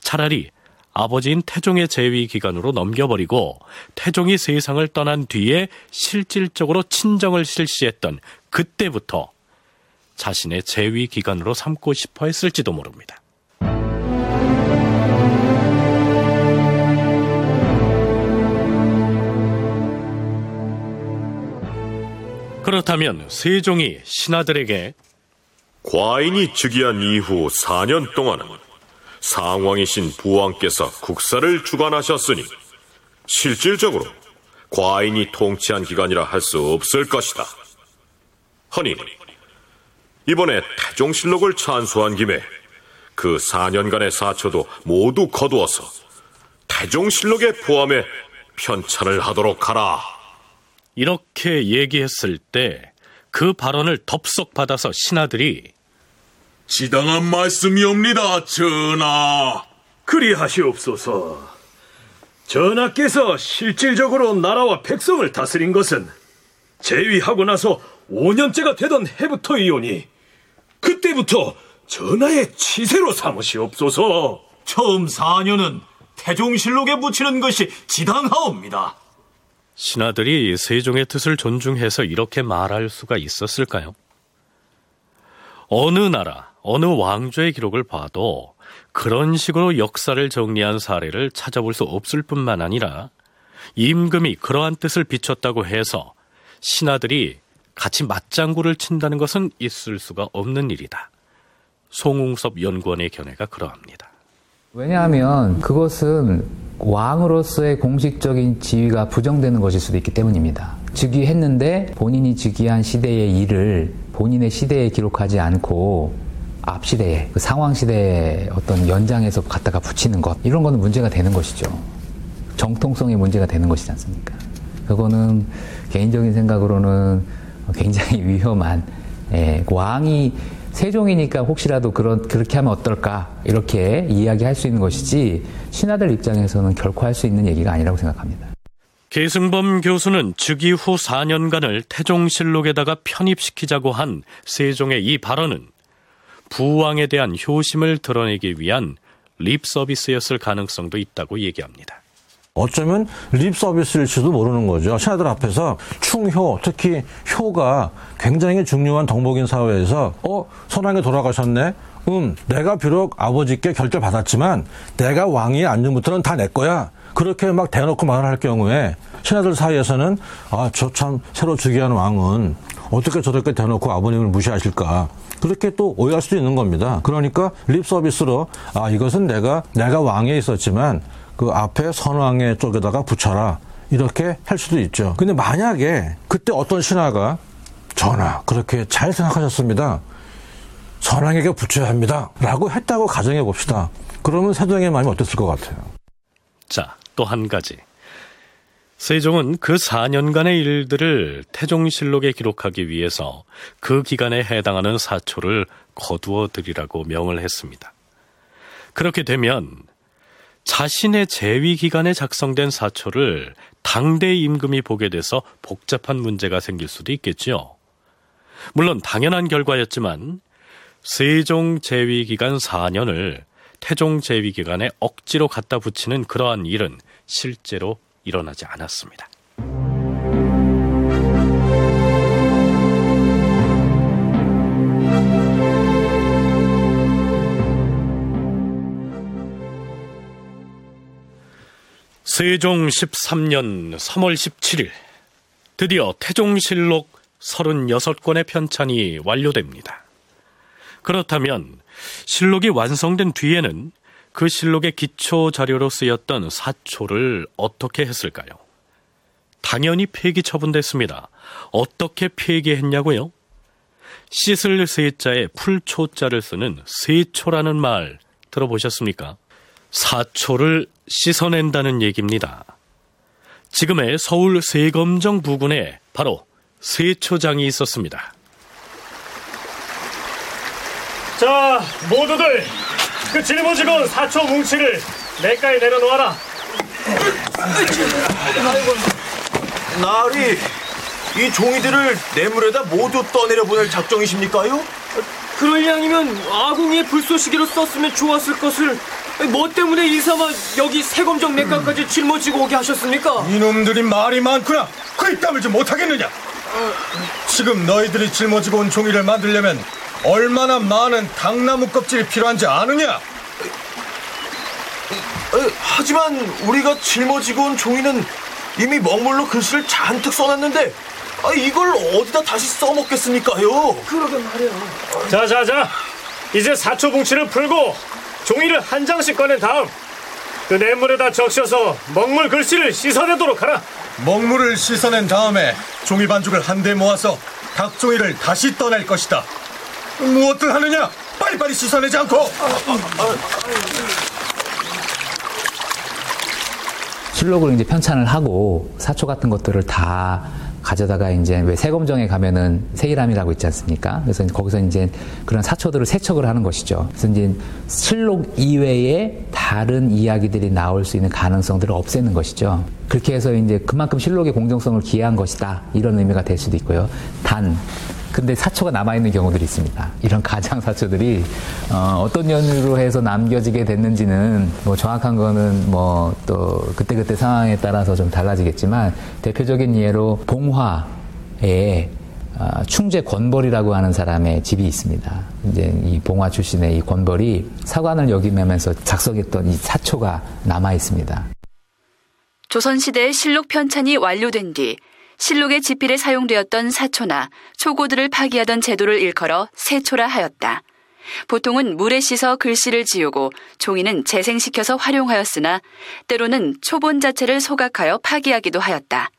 차라리 아버지인 태종의 재위 기간으로 넘겨버리고 태종이 세상을 떠난 뒤에 실질적으로 친정을 실시했던 그때부터 자신의 재위 기간으로 삼고 싶어 했을지도 모릅니다. 그렇다면 세종이 신하들에게 과인이 즉위한 이후 4년 동안은 상왕이신 부왕께서 국사를 주관하셨으니 실질적으로 과인이 통치한 기간이라 할 수 없을 것이다. 허니 이번에 태종실록을 찬수한 김에 그 4년간의 사초도 모두 거두어서 태종실록에 포함해 편찬을 하도록 하라. 이렇게 얘기했을 때 그 발언을 덥석 받아서 신하들이 지당한 말씀이옵니다, 전하. 그리하시옵소서. 전하께서 실질적으로 나라와 백성을 다스린 것은 재위하고 나서 5년째가 되던 해부터이오니 그때부터 전하의 치세로 삼으시옵소서. 처음 4년은 태종실록에 붙이는 것이 지당하옵니다. 신하들이 세종의 뜻을 존중해서 이렇게 말할 수가 있었을까요? 어느 나라, 어느 왕조의 기록을 봐도 그런 식으로 역사를 정리한 사례를 찾아볼 수 없을 뿐만 아니라 임금이 그러한 뜻을 비췄다고 해서 신하들이 같이 맞장구를 친다는 것은 있을 수가 없는 일이다. 송웅섭 연구원의 견해가 그러합니다. 왜냐하면 그것은 왕으로서의 공식적인 지위가 부정되는 것일 수도 있기 때문입니다. 즉위했는데 본인이 즉위한 시대의 일을 본인의 시대에 기록하지 않고 앞 시대에 그 상황 시대의 어떤 연장에서 갖다가 붙이는 것 이런 거는 문제가 되는 것이죠. 정통성의 문제가 되는 것이지 않습니까? 그거는 개인적인 생각으로는 굉장히 위험한 예, 왕이 세종이니까 혹시라도 그런 그렇게 하면 어떨까 이렇게 이야기할 수 있는 것이지 신하들 입장에서는 결코 할 수 있는 얘기가 아니라고 생각합니다. 계승범 교수는 즉위 후 4년간을 태종실록에다가 편입시키자고 한 세종의 이 발언은 부왕에 대한 효심을 드러내기 위한 립 서비스였을 가능성도 있다고 얘기합니다. 어쩌면 립 서비스일지도 모르는 거죠. 신하들 앞에서 충효, 특히 효가 굉장히 중요한 덕목인 사회에서 어 선왕에 돌아가셨네. 음, 내가 비록 아버지께 결절 받았지만 내가 왕위에 앉은 부터는 다 내 거야. 그렇게 막 대놓고 말을 할 경우에 신하들 사이에서는 아 저 참 새로 즉위한 왕은 어떻게 저렇게 대놓고 아버님을 무시하실까. 그렇게 또 오해할 수도 있는 겁니다. 그러니까 립 서비스로 아 이것은 내가 내가 왕에 있었지만 그 앞에 선왕의 쪽에다가 붙여라. 이렇게 할 수도 있죠. 근데 만약에 그때 어떤 신하가 전하 그렇게 잘 생각하셨습니다. 선왕에게 붙여야 합니다. 라고 했다고 가정해 봅시다. 그러면 세종의 마음이 어땠을 것 같아요? 자, 또 한 가지. 세종은 그 4년간의 일들을 태종실록에 기록하기 위해서 그 기간에 해당하는 사초를 거두어 드리라고 명을 했습니다. 그렇게 되면 자신의 재위 기간에 작성된 사초를 당대 임금이 보게 돼서 복잡한 문제가 생길 수도 있겠죠. 물론 당연한 결과였지만 세종 재위 기간 4년을 태종 재위 기간에 억지로 갖다 붙이는 그러한 일은 실제로 일어나지 않았습니다. 세종 13년 3월 17일 드디어 태종실록 36권의 편찬이 완료됩니다. 그렇다면 실록이 완성된 뒤에는 그 실록의 기초 자료로 쓰였던 사초를 어떻게 했을까요? 당연히 폐기 처분됐습니다. 어떻게 폐기했냐고요? 씻을 세자에 풀초자를 쓰는 세초라는 말 들어보셨습니까? 사초를 씻어낸다는 얘기입니다. 지금의 서울 세검정 부근에 바로 세초장이 있었습니다. 자, 모두들 그 짊어지고 사초 뭉치를 내가에 내려놓아라. 나리, 이 종이들을 뇌물에다 모두 떠내려 보낼 작정이십니까요? 그럴 양이면 아궁이에 불쏘시개로 썼으면 좋았을 것을 뭐 때문에 이사마 여기 세검정 내과까지 짊어지고 오게 하셨습니까? 이놈들이 말이 많구나. 그이 땀을 좀 못하겠느냐? 지금 너희들이 짊어지고 온 종이를 만들려면 얼마나 많은 당나무 껍질이 필요한지 아느냐? 에, 하지만 우리가 짊어지고 온 종이는 이미 먹물로 글씨를 잔뜩 써놨는데 아, 이걸 어디다 다시 써먹겠습니까요? 그러게 말이야. 자, 자, 자. 이제 사초 뭉치를 풀고 종이를 한 장씩 꺼낸 다음 그 냇물에다 적셔서 먹물 글씨를 씻어내도록 하라. 먹물을 씻어낸 다음에 종이 반죽을 한데 모아서 각 종이를 다시 떠낼 것이다. 무엇들 하느냐? 빨리빨리 씻어내지 않고. 실록을 이제 편찬을 하고 사초 같은 것들을 다 가져다가 이제 왜 세검정에 가면은 세일함이라고 있지 않습니까? 그래서 거기서 이제 그런 사초들을 세척을 하는 것이죠. 그래서 이제 실록 이외에 다른 이야기들이 나올 수 있는 가능성들을 없애는 것이죠. 그렇게 해서 이제 그만큼 실록의 공정성을 기해한 것이다. 이런 의미가 될 수도 있고요. 단, 근데 사초가 남아있는 경우들이 있습니다. 이런 가장 사초들이 어, 떤 연유로 해서 남겨지게 됐는지는 뭐 정확한 거는 뭐 또 그때그때 상황에 따라서 좀 달라지겠지만 대표적인 예로 봉화에 어, 충재 권벌이라고 하는 사람의 집이 있습니다. 이제 이 봉화 출신의 이 권벌이 사관을 역임하면서 작성했던 이 사초가 남아 있습니다. 조선시대의 실록 편찬이 완료된 뒤 실록의 지필에 사용되었던 사초나 초고들을 파기하던 제도를 일컬어 세초라 하였다. 보통은 물에 씻어 글씨를 지우고 종이는 재생시켜서 활용하였으나 때로는 초본 자체를 소각하여 파기하기도 하였다.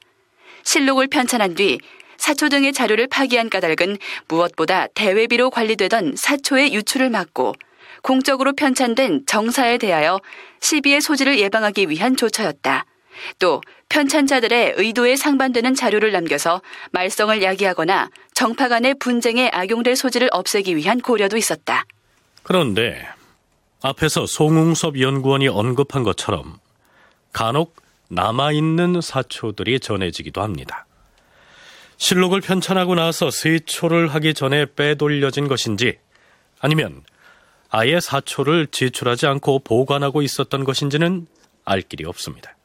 실록을 편찬한 뒤 사초 등의 자료를 파기한 까닭은 무엇보다 대외비로 관리되던 사초의 유출을 막고 공적으로 편찬된 정사에 대하여 시비의 소지를 예방하기 위한 조처였다. 또 편찬자들의 의도에 상반되는 자료를 남겨서 말썽을 야기하거나 정파 간의 분쟁에 악용될 소지를 없애기 위한 고려도 있었다. 그런데 앞에서 송웅섭 연구원이 언급한 것처럼 간혹 남아있는 사초들이 전해지기도 합니다. 실록을 편찬하고 나서 세초를 하기 전에 빼돌려진 것인지 아니면 아예 사초를 제출하지 않고 보관하고 있었던 것인지는 알 길이 없습니다.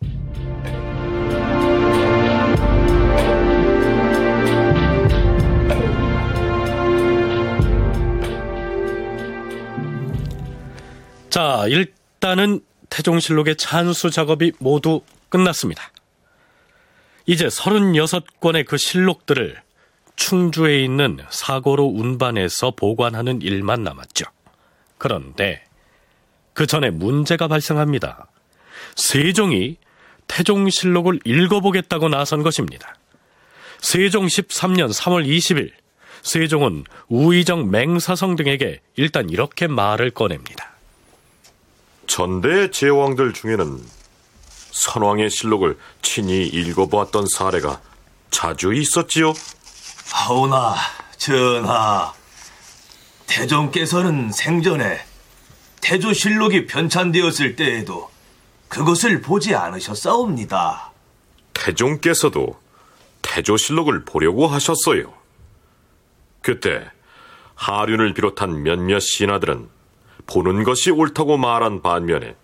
자, 일단은 태종실록의 찬수 작업이 모두 끝났습니다. 이제 36권의 그 실록들을 충주에 있는 사고로 운반해서 보관하는 일만 남았죠. 그런데 그 전에 문제가 발생합니다. 세종이 태종실록을 읽어보겠다고 나선 것입니다. 세종 13년 3월 20일 세종은 우의정 맹사성 등에게 일단 이렇게 말을 꺼냅니다. 전대 제왕들 중에는 선왕의 실록을 친히 읽어보았던 사례가 자주 있었지요. 하오나 전하 태종께서는 생전에 태조실록이 편찬되었을 때에도 그것을 보지 않으셨사옵니다. 태종께서도 태조실록을 보려고 하셨어요. 그때 하륜을 비롯한 몇몇 신하들은 보는 것이 옳다고 말한 반면에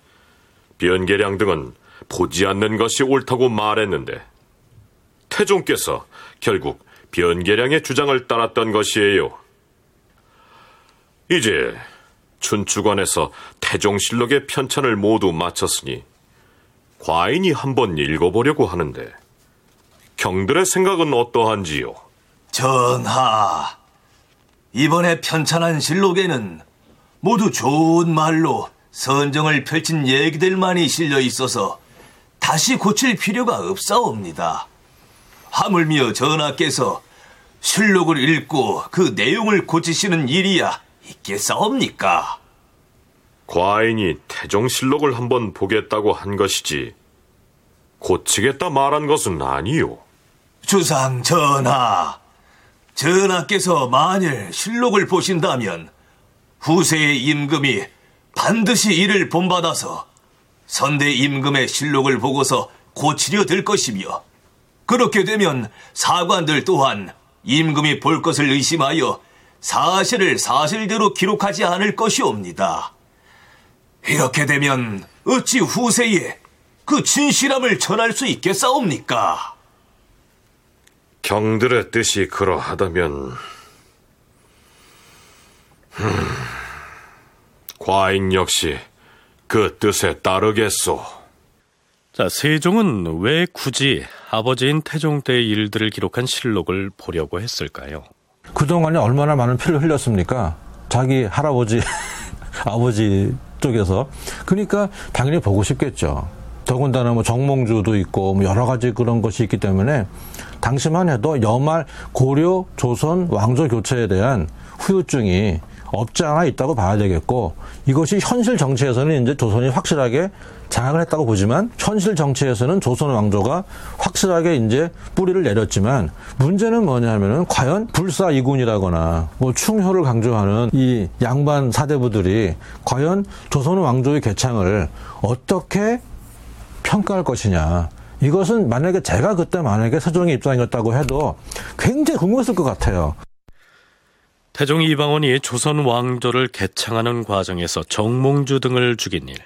변계량 등은 보지 않는 것이 옳다고 말했는데 태종께서 결국 변계량의 주장을 따랐던 것이에요. 이제 춘추관에서 태종실록의 편찬을 모두 마쳤으니 과인이 한번 읽어보려고 하는데 경들의 생각은 어떠한지요? 전하, 이번에 편찬한 실록에는 모두 좋은 말로 선정을 펼친 얘기들만이 실려 있어서 다시 고칠 필요가 없사옵니다. 하물며 전하께서 실록을 읽고 그 내용을 고치시는 일이야 있겠사옵니까? 과인이 태종실록을 한번 보겠다고 한 것이지 고치겠다 말한 것은 아니요. 주상 전하, 전하께서 만일 실록을 보신다면 후세의 임금이 반드시 이를 본받아서 선대 임금의 실록을 보고서 고치려 될 것이며 그렇게 되면 사관들 또한 임금이 볼 것을 의심하여 사실을 사실대로 기록하지 않을 것이옵니다. 이렇게 되면 어찌 후세에 그 진실함을 전할 수 있겠사옵니까? 경들의 뜻이 그러하다면 음, 과인 역시 그 뜻에 따르겠소. 자, 세종은 왜 굳이 아버지인 태종 때의 일들을 기록한 실록을 보려고 했을까요? 그동안에 얼마나 많은 피를 흘렸습니까? 자기 할아버지, 아버지 쪽에서. 그러니까 당연히 보고 싶겠죠. 더군다나 뭐 정몽주도 있고 뭐 여러 가지 그런 것이 있기 때문에 당시만 해도 여말 고려 조선 왕조 교체에 대한 후유증이 없지 않아 있다고 봐야 되겠고 이것이 현실 정치에서는 이제 조선이 확실하게 장악을 했다고 보지만 현실 정치에서는 조선 왕조가 확실하게 이제 뿌리를 내렸지만 문제는 뭐냐면은 과연 불사 이군이라거나 뭐 충효를 강조하는 이 양반 사대부들이 과연 조선 왕조의 개창을 어떻게 평가할 것이냐. 이것은 만약에 제가 그때 만약에 세종의 입장이었다고 해도 굉장히 궁금했을 것 같아요. 태종 이방원이 조선 왕조를 개창하는 과정에서 정몽주 등을 죽인 일,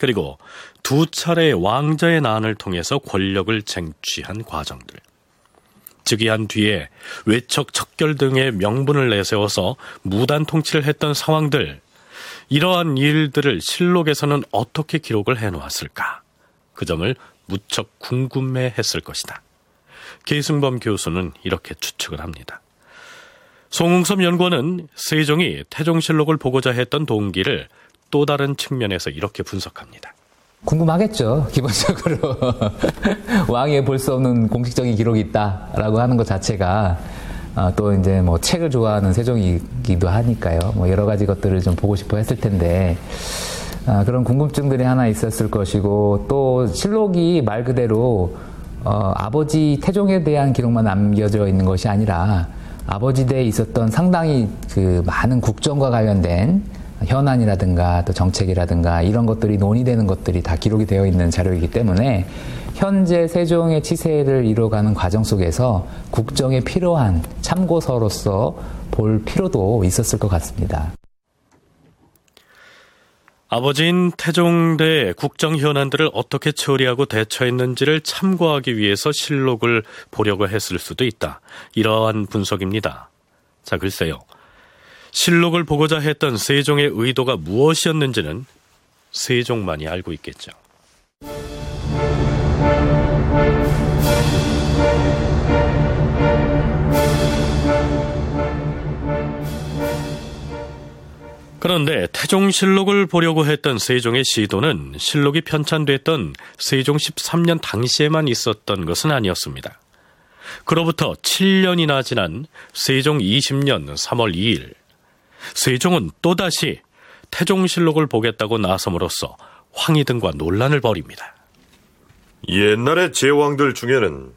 그리고 두 차례 왕자의 난을 통해서 권력을 쟁취한 과정들. 즉위한 뒤에 외척 척결 등의 명분을 내세워서 무단 통치를 했던 상황들, 이러한 일들을 실록에서는 어떻게 기록을 해놓았을까? 그 점을 무척 궁금해 했을 것이다. 계승범 교수는 이렇게 추측을 합니다. 송웅섭 연구원은 세종이 태종실록을 보고자 했던 동기를 또 다른 측면에서 이렇게 분석합니다. 궁금하겠죠. 기본적으로 왕이 볼수 없는 공식적인 기록이 있다라고 하는 것 자체가 어, 또 이제 뭐 책을 좋아하는 세종이기도 하니까요. 뭐 여러 가지 것들을 좀 보고 싶어 했을 텐데 아, 그런 궁금증들이 하나 있었을 것이고 또 실록이 말 그대로 어, 아버지 태종에 대한 기록만 남겨져 있는 것이 아니라 아버지 때에 있었던 상당히 그 많은 국정과 관련된 현안이라든가 또 정책이라든가 이런 것들이 논의되는 것들이 다 기록이 되어 있는 자료이기 때문에 현재 세종의 치세를 이루어가는 과정 속에서 국정에 필요한 참고서로서 볼 필요도 있었을 것 같습니다. 아버지인 태종대의 국정 현안들을 어떻게 처리하고 대처했는지를 참고하기 위해서 실록을 보려고 했을 수도 있다. 이러한 분석입니다. 자, 글쎄요. 실록을 보고자 했던 세종의 의도가 무엇이었는지는 세종만이 알고 있겠죠. 그런데 태종실록을 보려고 했던 세종의 시도는 실록이 편찬됐던 세종 13년 당시에만 있었던 것은 아니었습니다. 그로부터 7년이나 지난 세종 20년 3월 2일, 세종은 또다시 태종실록을 보겠다고 나섬으로써 황희 등과 논란을 벌입니다. 옛날의 제왕들 중에는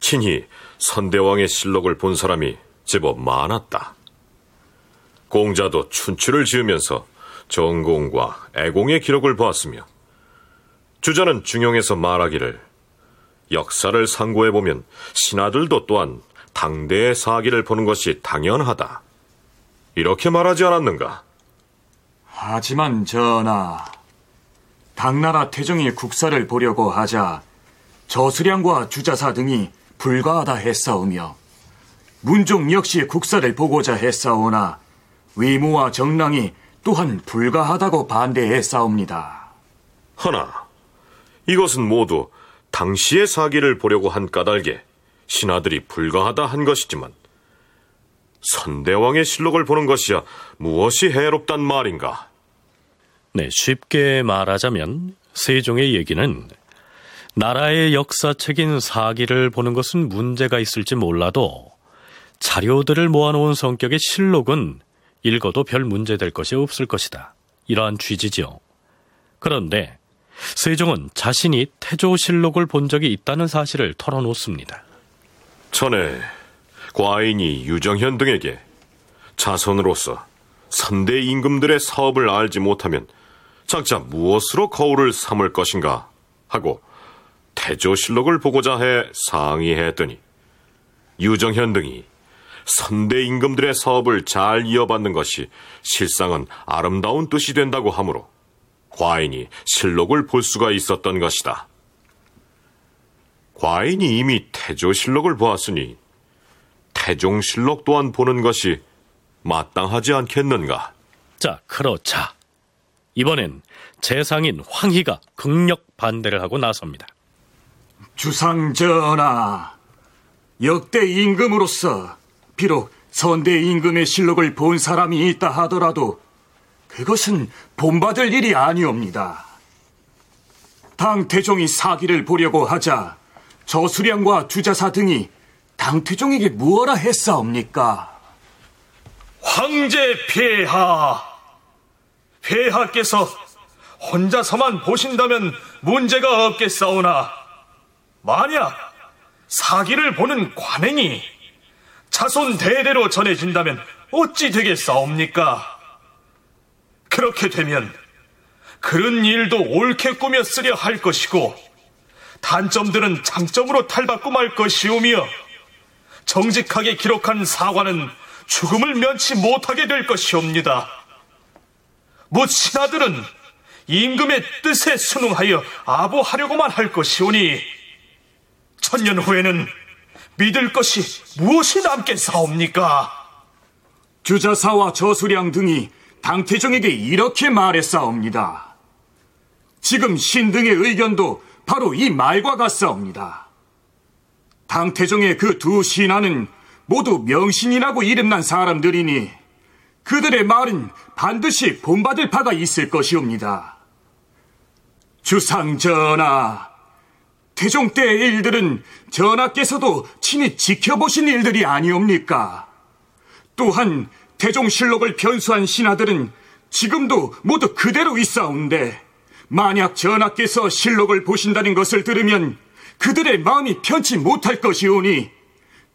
친히 선대왕의 실록을 본 사람이 제법 많았다. 공자도 춘추를 지으면서 전공과 애공의 기록을 보았으며 주자는 중용에서 말하기를 역사를 상고해보면 신하들도 또한 당대의 사기를 보는 것이 당연하다. 이렇게 말하지 않았는가? 하지만 전하, 당나라 태종이 국사를 보려고 하자 저수량과 주자사 등이 불가하다 했사오며 문종 역시 국사를 보고자 했사오나 위무와 정랑이 또한 불가하다고 반대했사옵니다. 하나, 이것은 모두 당시의 사기를 보려고 한 까닭에 신하들이 불가하다 한 것이지만 선대왕의 실록을 보는 것이야 무엇이 해롭단 말인가? 네, 쉽게 말하자면 세종의 얘기는 나라의 역사책인 사기를 보는 것은 문제가 있을지 몰라도 자료들을 모아놓은 성격의 실록은 읽어도 별 문제될 것이 없을 것이다. 이러한 취지지요. 그런데 세종은 자신이 태조실록을 본 적이 있다는 사실을 털어놓습니다. 전에 과인이 유정현 등에게 자손으로서 선대 임금들의 사업을 알지 못하면 작자 무엇으로 거울을 삼을 것인가 하고 태조실록을 보고자 해 상의했더니 유정현 등이 선대 임금들의 사업을 잘 이어받는 것이 실상은 아름다운 뜻이 된다고 하므로 과인이 실록을 볼 수가 있었던 것이다. 과인이 이미 태조실록을 보았으니 태종실록 또한 보는 것이 마땅하지 않겠는가? 자, 그렇자. 이번엔 재상인 황희가 극력 반대를 하고 나섭니다. 주상 전하, 역대 임금으로서 비록 선대 임금의 실록을 본 사람이 있다 하더라도 그것은 본받을 일이 아니옵니다. 당 태종이 사기를 보려고 하자 저수량과 주자사 등이 당 태종에게 무엇라 했사옵니까? 황제 폐하, 폐하께서 혼자서만 보신다면 문제가 없겠사오나 만약 사기를 보는 관행이 자손 대대로 전해진다면 어찌 되겠사옵니까? 그렇게 되면 그런 일도 옳게 꾸며 쓰려 할 것이고 단점들은 장점으로 탈바꿈 할 것이오며 정직하게 기록한 사과는 죽음을 면치 못하게 될 것이옵니다. 무 신하들은 임금의 뜻에 순응하여 아부하려고만 할 것이오니 천년 후에는 믿을 것이 무엇이 남겠사옵니까? 주자사와 저수량 등이 당태종에게 이렇게 말했사옵니다. 지금 신등의 의견도 바로 이 말과 같사옵니다. 당태종의 그 두 신하는 모두 명신이라고 이름난 사람들이니 그들의 말은 반드시 본받을 바가 있을 것이옵니다. 주상 전하, 태종 때의 일들은 전하께서도 친히 지켜보신 일들이 아니옵니까? 또한 태종실록을 변수한 신하들은 지금도 모두 그대로 있사온데 만약 전하께서 실록을 보신다는 것을 들으면 그들의 마음이 편치 못할 것이오니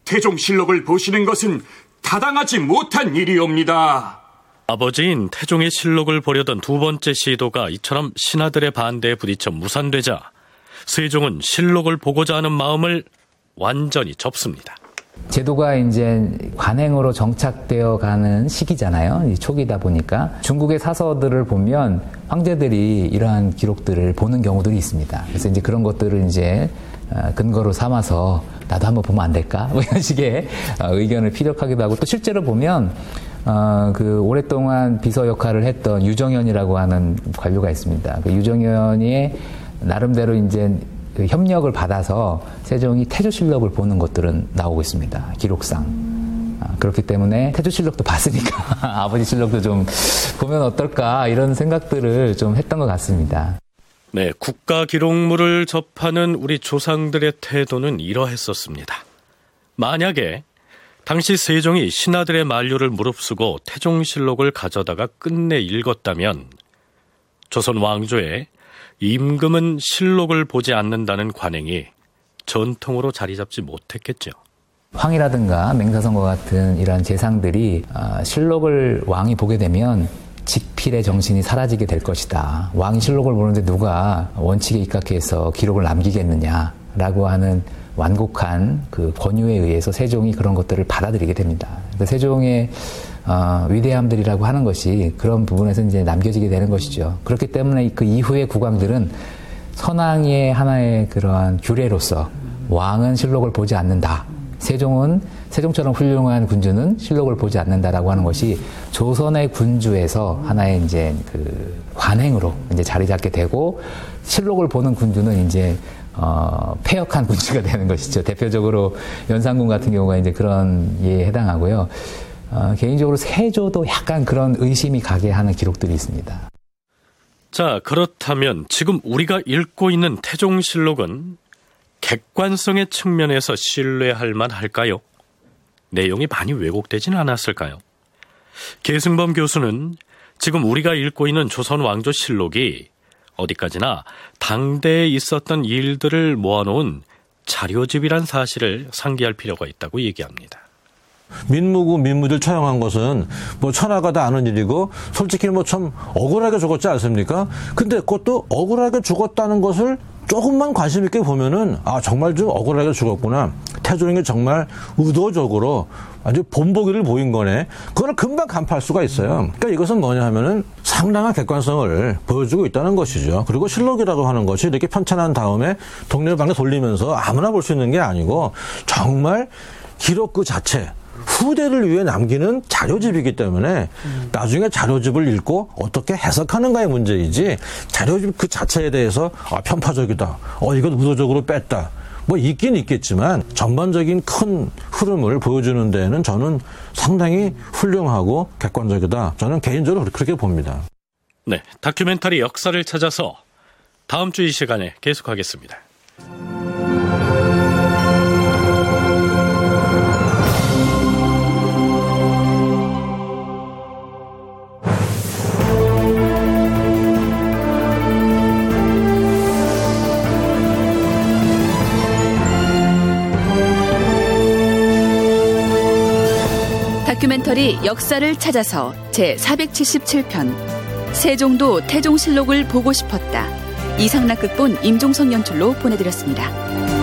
태종실록을 보시는 것은 타당하지 못한 일이옵니다. 아버지인 태종의 실록을 보려던 두 번째 시도가 이처럼 신하들의 반대에 부딪혀 무산되자 세종은 실록을 보고자 하는 마음을 완전히 접습니다. 제도가 이제 관행으로 정착되어 가는 시기잖아요. 초기다 보니까 중국의 사서들을 보면 황제들이 이러한 기록들을 보는 경우들이 있습니다. 그래서 이제 그런 것들을 이제 어, 근거로 삼아서 나도 한번 보면 안 될까? 뭐 이런 식의 어, 의견을 피력하기도 하고 또 실제로 보면 어, 그 오랫동안 비서 역할을 했던 유정현이라고 하는 관료가 있습니다. 그 유정현이 나름대로 이제 그 협력을 받아서 세종이 태조실록을 보는 것들은 나오고 있습니다. 기록상. 아, 그렇기 때문에 태조실록도 봤으니까 아버지 실록도 좀 보면 어떨까 이런 생각들을 좀 했던 것 같습니다. 네, 국가 기록물을 접하는 우리 조상들의 태도는 이러했었습니다. 만약에 당시 세종이 신하들의 만류를 무릅쓰고 태종실록을 가져다가 끝내 읽었다면 조선 왕조에 임금은 실록을 보지 않는다는 관행이 전통으로 자리 잡지 못했겠죠. 황이라든가 맹사선과 같은 이러한 재상들이 아, 실록을 왕이 보게 되면 직필의 정신이 사라지게 될 것이다. 왕이 실록을 보는데 누가 원칙에 입각해서 기록을 남기겠느냐라고 하는 완곡한 그 권유에 의해서 세종이 그런 것들을 받아들이게 됩니다. 세종의 어, 위대함들이라고 하는 것이 그런 부분에서 이제 남겨지게 되는 것이죠. 그렇기 때문에 그 이후의 국왕들은 선왕의 하나의 그러한 규례로서 왕은 실록을 보지 않는다. 세종은 세종처럼 훌륭한 군주는 실록을 보지 않는다라고 하는 것이 조선의 군주에서 하나의 이제 그 관행으로 이제 자리 잡게 되고 실록을 보는 군주는 이제 어, 폐역한 군주가 되는 것이죠. 대표적으로 연산군 같은 경우가 이제 그런 예에 해당하고요. 어, 개인적으로 세조도 약간 그런 의심이 가게 하는 기록들이 있습니다. 자, 그렇다면 지금 우리가 읽고 있는 태종실록은 객관성의 측면에서 신뢰할 만할까요? 내용이 많이 왜곡되지는 않았을까요? 계승범 교수는 지금 우리가 읽고 있는 조선 왕조 실록이 어디까지나 당대에 있었던 일들을 모아놓은 자료집이란 사실을 상기할 필요가 있다고 얘기합니다. 민무고 민무들 처형한 것은 뭐 천하가 다 아는 일이고 솔직히 뭐 참 억울하게 죽었지 않습니까? 근데 그것도 억울하게 죽었다는 것을 조금만 관심 있게 보면은 아 정말 좀 억울하게 죽었구나. 태종이 정말 의도적으로 아주 본보기를 보인 거네. 그걸 금방 간파할 수가 있어요. 그러니까 이것은 뭐냐 하면은 상당한 객관성을 보여주고 있다는 것이죠. 그리고 실록이라고 하는 것이 이렇게 편찬한 다음에 동네방에 돌리면서 아무나 볼 수 있는 게 아니고 정말 기록 그 자체 후대를 위해 남기는 자료집이기 때문에 음. 나중에 자료집을 읽고 어떻게 해석하는가의 문제이지 자료집 그 자체에 대해서 아, 편파적이다. 어, 이건 의도적으로 뺐다. 뭐 있긴 있겠지만 전반적인 큰 흐름을 보여주는 데에는 저는 상당히 훌륭하고 객관적이다. 저는 개인적으로 그렇게 봅니다. 네, 다큐멘터리 역사를 찾아서 다음 주 이 시간에 계속하겠습니다. 다큐멘터리 역사를 찾아서 제 477편 세종도 태종실록을 보고 싶었다. 이상락 극본 임종성 연출로 보내드렸습니다.